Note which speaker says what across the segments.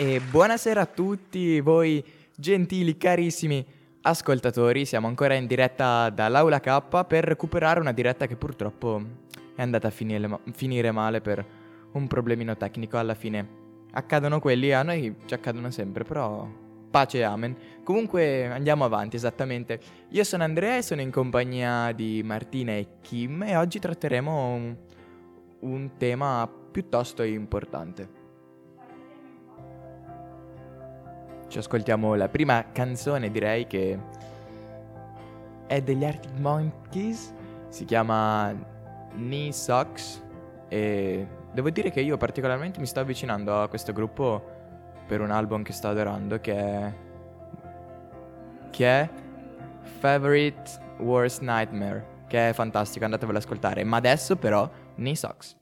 Speaker 1: E buonasera a tutti voi gentili, carissimi ascoltatori. Siamo ancora in diretta dall'Aula K per recuperare una diretta che purtroppo è andata a finire, finire male per un problemino tecnico. Alla fine accadono quelli, a noi ci accadono sempre, però pace e amen. Comunque andiamo avanti, esattamente. Io sono Andrea e sono in compagnia di Martina e Kim e oggi tratteremo un, un tema piuttosto importante. Ci ascoltiamo la prima canzone, direi che è degli Arctic Monkeys, si chiama Knee Socks e devo dire che io particolarmente mi sto avvicinando a questo gruppo per un album che sto adorando che è che è Favorite Worst Nightmare, che è fantastico, andatevelo ad ascoltare. Ma adesso però Knee Socks.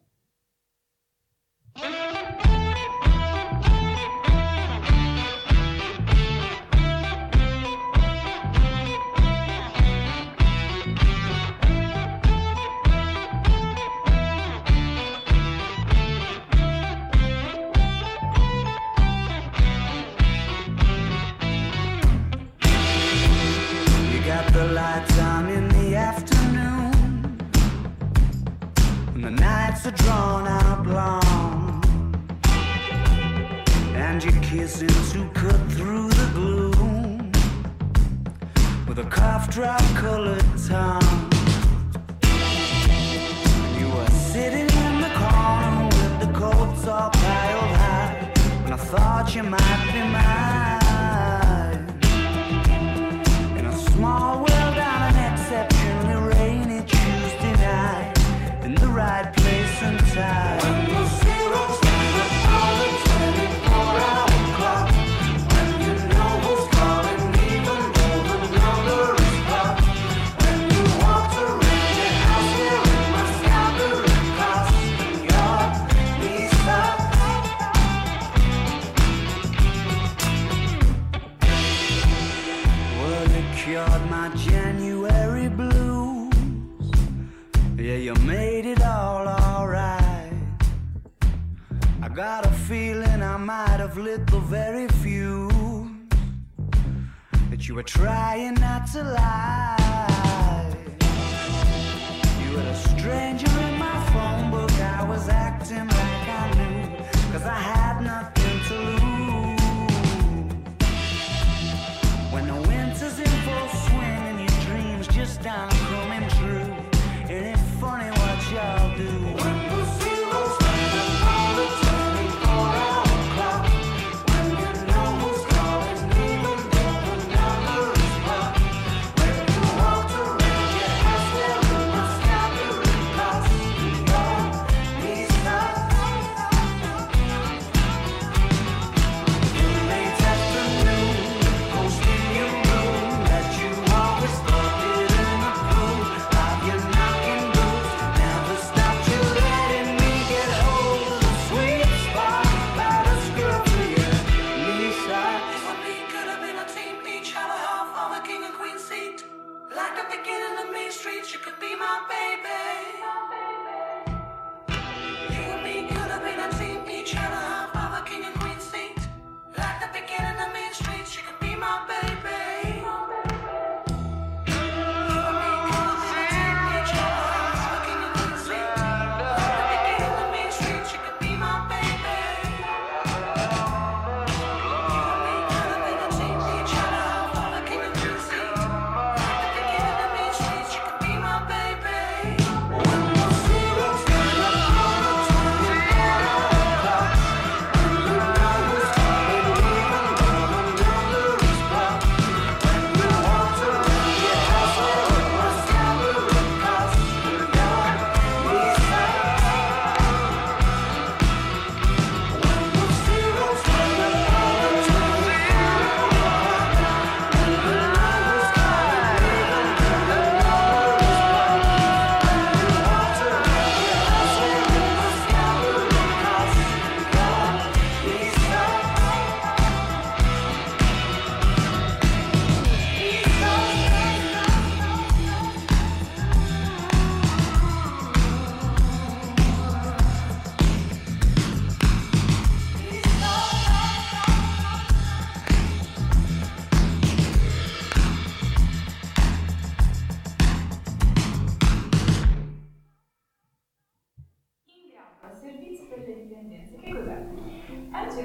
Speaker 2: And the nights are drawn out long, and you're kissing to cut through the gloom with a cough drop colored tongue. You were sitting in the corner with the coats all piled high, and I thought you might be mine. Cured my January blues. Yeah, you made it all alright. I got a feeling I might have lit the very fuse that you were trying not to lie. You were a stranger in my phone book. I was acting like I knew, cause I had
Speaker 3: down.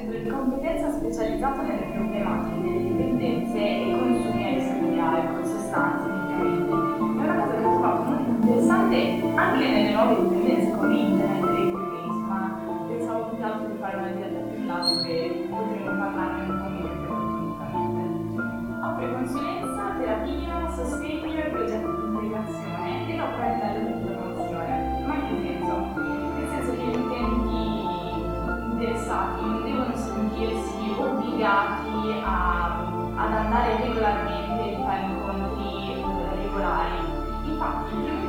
Speaker 4: Centro di competenza specializzato nelle problematiche delle dipendenze e consumi a rischio di alcol, sostanze, medicamenti. È una cosa che ho trovato molto interessante anche nelle nuove obbligati a- ad andare regolarmente e fare incontri eh, regolari. Infatti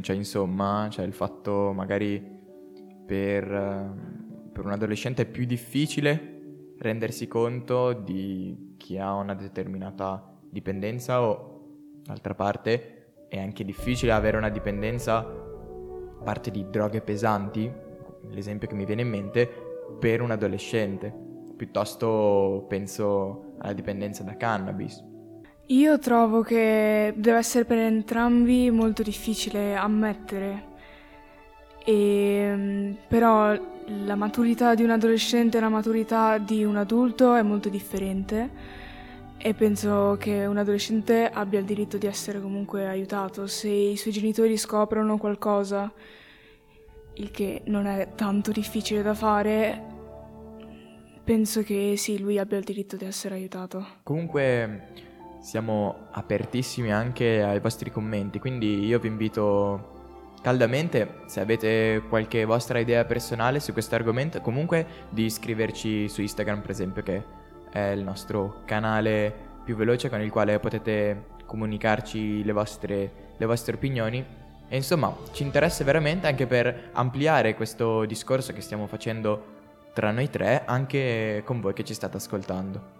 Speaker 1: autodenuncia, insomma, cioè il fatto magari per, per un adolescente è più difficile rendersi conto di chi ha una determinata dipendenza o d'altra parte è anche difficile avere una dipendenza a parte di droghe pesanti, l'esempio che mi viene in mente, per un adolescente. Piuttosto penso alla dipendenza da cannabis.
Speaker 5: Io trovo che deve essere per entrambi molto difficile ammettere, e, però la maturità di un adolescente e la maturità di un adulto è molto differente e penso che un adolescente abbia il diritto di essere comunque aiutato se i suoi genitori scoprono qualcosa, il che non è tanto difficile da fare, penso che sì, lui abbia il diritto di essere aiutato.
Speaker 1: Comunque siamo apertissimi anche ai vostri commenti, quindi io vi invito caldamente, se avete qualche vostra idea personale su questo argomento, comunque di iscriverci su Instagram per esempio, che è il nostro canale più veloce con il quale potete comunicarci le vostre, le vostre opinioni. E insomma, ci interessa veramente anche per ampliare questo discorso che stiamo facendo tra noi tre, anche con voi che ci state ascoltando.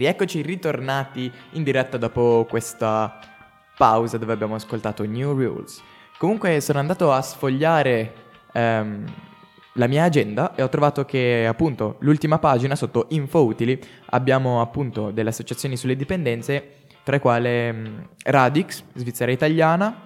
Speaker 1: Rieccoci ritornati in diretta dopo questa pausa dove abbiamo ascoltato New Rules. Comunque sono andato a sfogliare ehm, la mia agenda e ho trovato che appunto l'ultima pagina sotto info utili abbiamo appunto delle associazioni sulle dipendenze tra le quali mm, Radix, Svizzera Italiana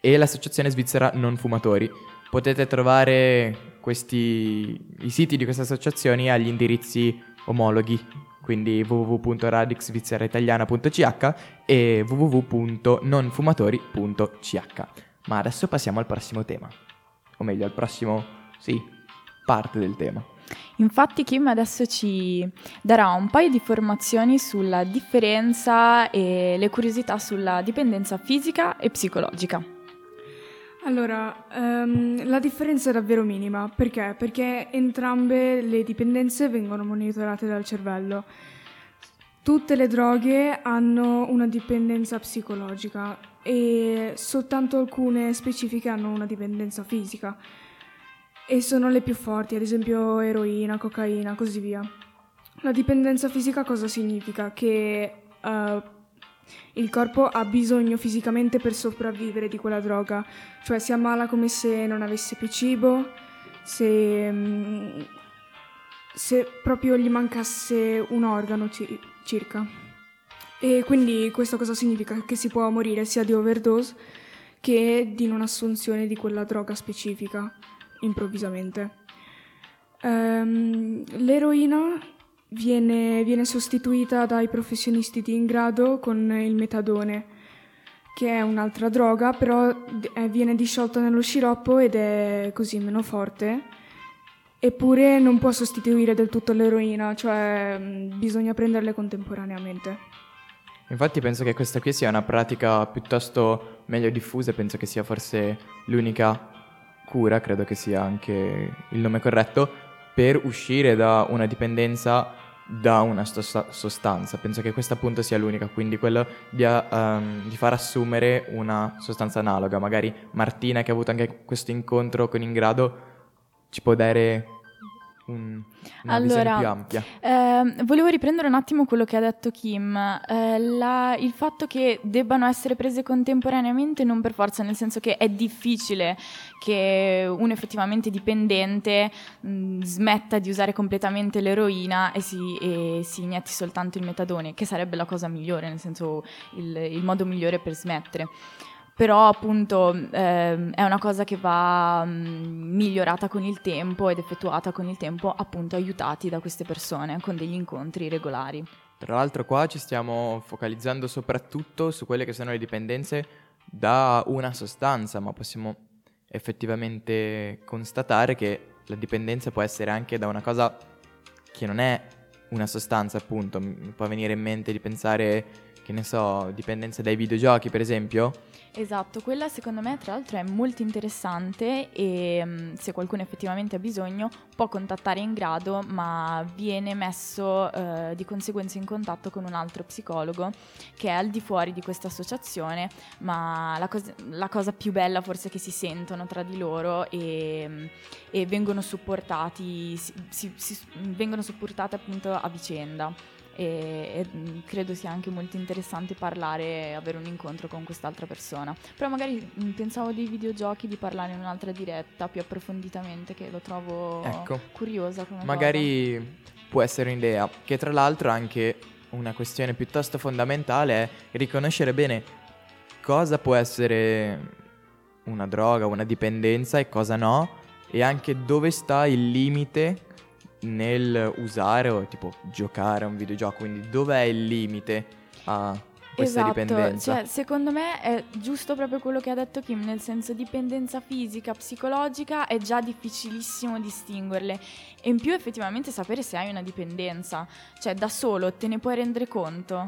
Speaker 1: e l'associazione svizzera non fumatori. Potete trovare questi, i siti di queste associazioni agli indirizzi omologhi, quindi www.radixsvizzeraitaliana.ch e www.nonfumatori.ch. Ma adesso passiamo al prossimo tema, o meglio al prossimo, sì, parte del tema.
Speaker 4: Infatti Kim adesso ci darà un paio di formazioni sulla differenza e le curiosità sulla dipendenza fisica e psicologica.
Speaker 5: Allora, ehm, la differenza è davvero minima. Perché? Perché entrambe le dipendenze vengono monitorate dal cervello. Tutte le droghe hanno una dipendenza psicologica e soltanto alcune specifiche hanno una dipendenza fisica. E sono le più forti, ad esempio eroina, cocaina, così via. La dipendenza fisica cosa significa? Che eh, il corpo ha bisogno fisicamente per sopravvivere di quella droga, cioè si ammala come se non avesse più cibo, se, mm, se proprio gli mancasse un organo ci- circa. E quindi questo cosa significa? Che si può morire sia di overdose che di non assunzione di quella droga specifica improvvisamente. Ehm, l'eroina viene, viene sostituita dai professionisti di ingrado con il metadone, che è un'altra droga, però eh, viene disciolta nello sciroppo ed è così meno forte. Eppure non può sostituire del tutto l'eroina, cioè mh, bisogna prenderle contemporaneamente.
Speaker 1: Infatti penso che questa qui sia una pratica piuttosto meglio diffusa, penso che sia forse l'unica cura, credo che sia anche il nome corretto, per uscire da una dipendenza da una sostanza. Penso che questa appunto sia l'unica, quindi quello di, ehm, di far assumere una sostanza analoga. Magari Martina che ha avuto anche questo incontro con Ingrado ci può dare un-
Speaker 4: Allora,
Speaker 1: più ampia.
Speaker 4: Ehm, volevo riprendere un attimo quello che ha detto Kim. Eh, la- il fatto che debbano essere prese contemporaneamente non per forza, nel senso che è difficile che un effettivamente dipendente mh, smetta di usare completamente l'eroina e si, e si inietti soltanto il metadone, che sarebbe la cosa migliore, nel senso il, il modo migliore per smettere. Però appunto ehm, è una cosa che va mh, migliorata con il tempo ed effettuata con il tempo appunto aiutati da queste persone con degli incontri regolari.
Speaker 1: Tra l'altro qua ci stiamo focalizzando soprattutto su quelle che sono le dipendenze da una sostanza, ma possiamo effettivamente constatare che la dipendenza può essere anche da una cosa che non è una sostanza, appunto. Mi può venire in mente di pensare, che ne so, dipendenza dai videogiochi, per esempio.
Speaker 4: Esatto, quella secondo me tra l'altro è molto interessante e mh, se qualcuno effettivamente ha bisogno può contattare in grado, ma viene messo eh, di conseguenza in contatto con un altro psicologo che è al di fuori di questa associazione, ma la, cos- la cosa più bella forse è che si sentono tra di loro e, mh, e vengono supportati, si- si- si- vengono supportate appunto a vicenda e, e, mh, credo sia anche molto interessante parlare avere un incontro con quest'altra persona. Però magari mh, pensavo dei videogiochi di parlare in un'altra diretta più approfonditamente che lo trovo
Speaker 1: Ecco.
Speaker 4: curiosa
Speaker 1: Magari può essere un'idea, che tra l'altro anche una questione piuttosto fondamentale è riconoscere bene cosa può essere una droga, una dipendenza e cosa no, e anche dove sta il limite nel usare o tipo giocare a un videogioco, quindi dov'è il limite a questa
Speaker 4: esatto,
Speaker 1: dipendenza?
Speaker 4: cioè secondo me è giusto proprio quello che ha detto Kim, nel senso dipendenza fisica, psicologica è già difficilissimo distinguerle e in più effettivamente sapere se hai una dipendenza, cioè da solo te ne puoi rendere conto.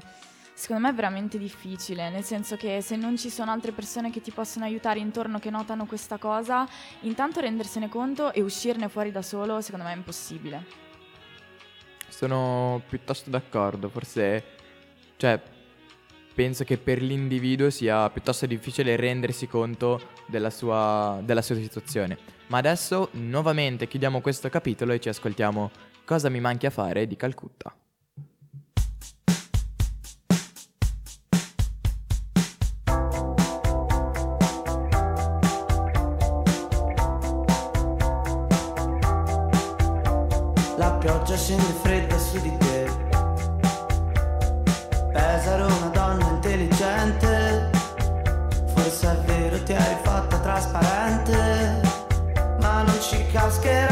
Speaker 4: Secondo me è veramente difficile, nel senso che se non ci sono altre persone che ti possono aiutare intorno che notano questa cosa, intanto rendersene conto e uscirne fuori da solo, secondo me è impossibile.
Speaker 1: Sono piuttosto d'accordo, forse, cioè, penso che per l'individuo sia piuttosto difficile rendersi conto della sua, della sua situazione. Ma adesso nuovamente chiudiamo questo capitolo e ci ascoltiamo Cosa mi manchi a fare di Calcutta.
Speaker 6: Scende fredda su di te. Pesaro una donna intelligente. Forse è vero ti hai fatta trasparente. Ma non ci cascherai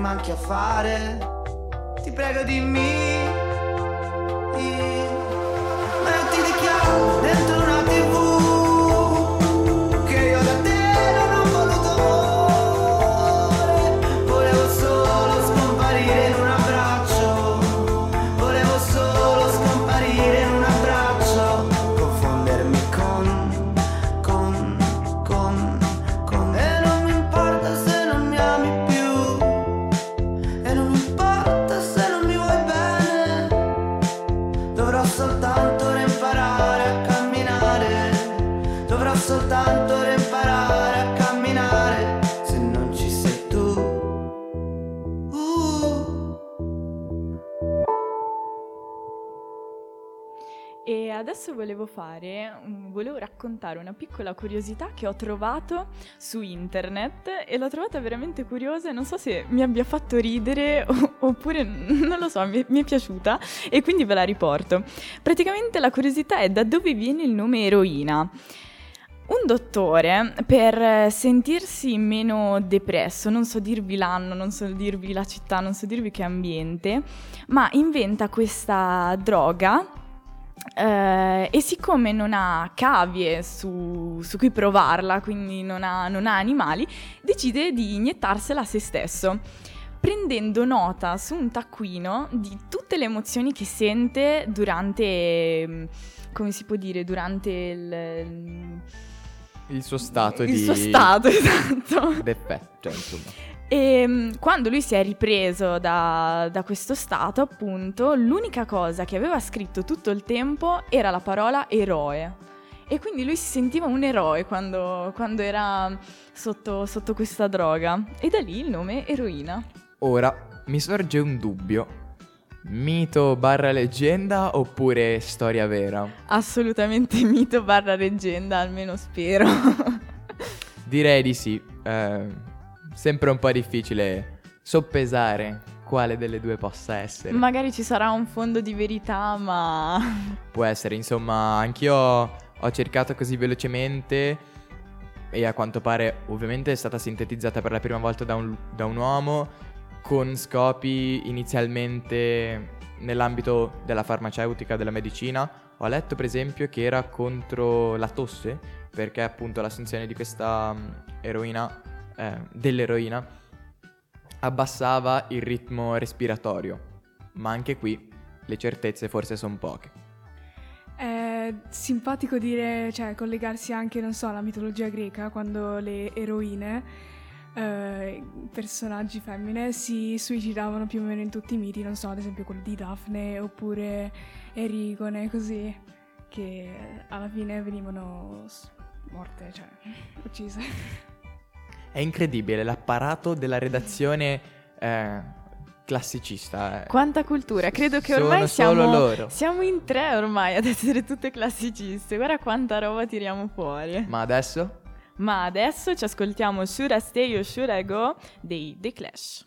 Speaker 6: manchi a fare. Ti prego dimmi. Fare, un- volevo
Speaker 4: raccontare una piccola curiosità che ho trovato su internet e l'ho trovata veramente curiosa e non so se mi abbia fatto ridere oppure non lo so, mi, mi è piaciuta e quindi ve la riporto. Praticamente la curiosità è da dove viene il nome eroina. Un dottore, per sentirsi meno depresso, non so dirvi l'anno, non so dirvi la città, non so dirvi che ambiente, ma inventa questa droga eh, e siccome non ha cavie su, su cui provarla, quindi non ha, non ha animali, decide di iniettarsela a se stesso, prendendo nota su un taccuino di tutte le emozioni che sente durante, mm, come si può dire, durante il,
Speaker 1: Il suo stato
Speaker 4: il
Speaker 1: di...
Speaker 4: suo stato, esatto.
Speaker 1: d'effetto, cioè insomma.
Speaker 4: E mm, quando lui si è ripreso da, da questo stato, appunto, l'unica cosa che aveva scritto tutto il tempo era la parola eroe. E quindi lui si sentiva un eroe quando, quando era sotto, sotto questa droga. E da lì il nome eroina.
Speaker 1: Ora mi sorge un dubbio. Mito barra leggenda oppure storia vera?
Speaker 4: Assolutamente mito barra leggenda, almeno spero.
Speaker 1: Direi di sì. Eh, sempre un po' difficile soppesare quale delle due possa essere.
Speaker 4: Magari ci sarà un fondo di verità, ma
Speaker 1: Può essere, insomma, anch'io ho cercato così velocemente e a quanto pare ovviamente è stata sintetizzata per la prima volta da un, da un uomo con scopi inizialmente nell'ambito della farmaceutica, della medicina. Ho letto per esempio che era contro la tosse, perché appunto l'assunzione di questa mm, eroina, eh, dell'eroina, abbassava il ritmo respiratorio. Ma anche qui le certezze forse sono poche.
Speaker 5: È simpatico dire, cioè, collegarsi anche, non so, alla mitologia greca, quando le eroine, eh, personaggi femmine, si suicidavano più o meno in tutti i miti, non so, ad esempio quello di Daphne oppure Erigone, così, che alla fine venivano morte, cioè, uccise.
Speaker 1: È incredibile l'apparato della redazione eh, classicista. eh.
Speaker 4: quanta cultura. Credo che
Speaker 1: Sono
Speaker 4: ormai
Speaker 1: solo
Speaker 4: siamo,
Speaker 1: loro.
Speaker 4: siamo in tre ormai ad essere tutte classiciste. Guarda quanta roba tiriamo fuori.
Speaker 1: Ma adesso?
Speaker 4: Ma adesso ci ascoltiamo I Stay Should I Go dei The Clash.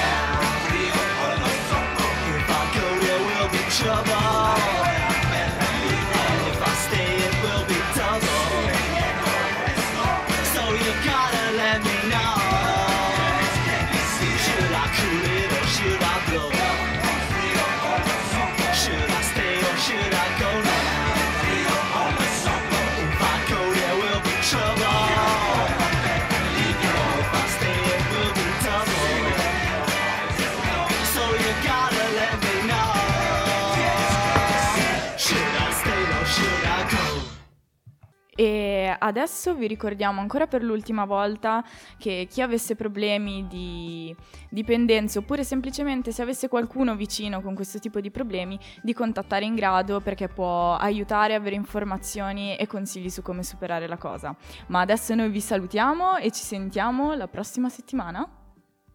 Speaker 4: Adesso vi ricordiamo ancora per l'ultima volta che chi avesse problemi di dipendenze oppure semplicemente se avesse qualcuno vicino con questo tipo di problemi di contattare in grado perché può aiutare, avere informazioni e consigli su come superare la cosa. Ma adesso noi vi salutiamo e ci sentiamo la prossima settimana.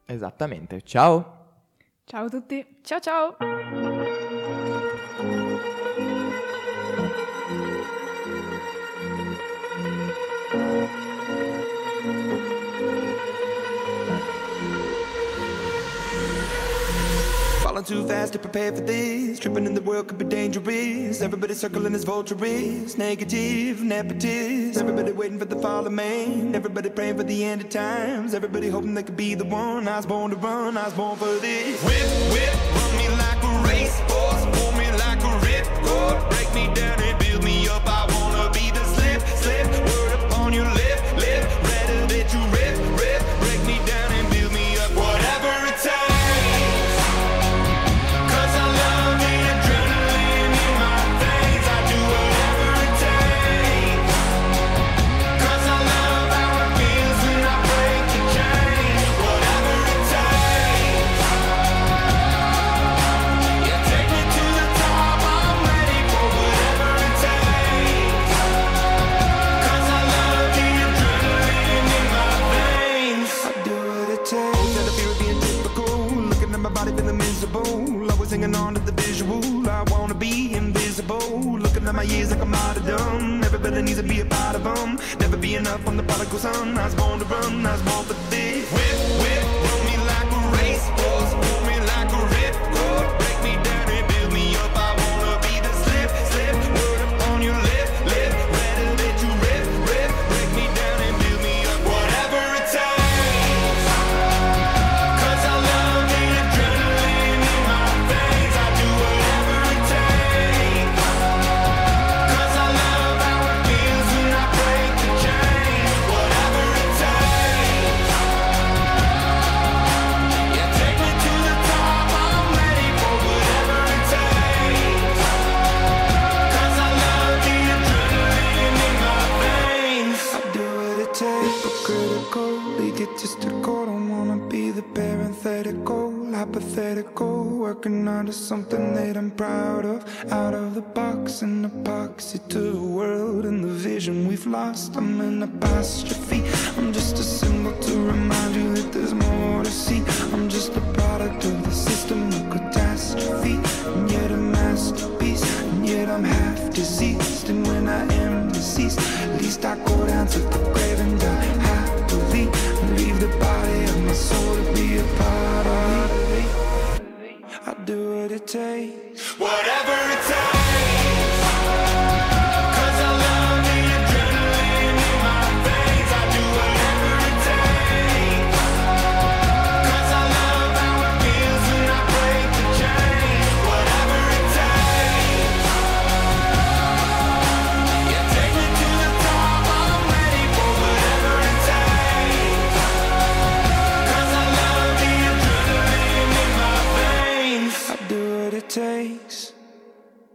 Speaker 1: Esattamente. Ciao.
Speaker 5: Ciao a tutti!
Speaker 4: Ciao ciao!
Speaker 7: too fast to prepare for this. Tripping in the world could be dangerous. Everybody circling as vultures. Negative, nepotist. Everybody waiting for the fall of man. Everybody praying for the end of times. Everybody hoping they could be the one. I was born to run, I was born for this. Whip, whip, run me like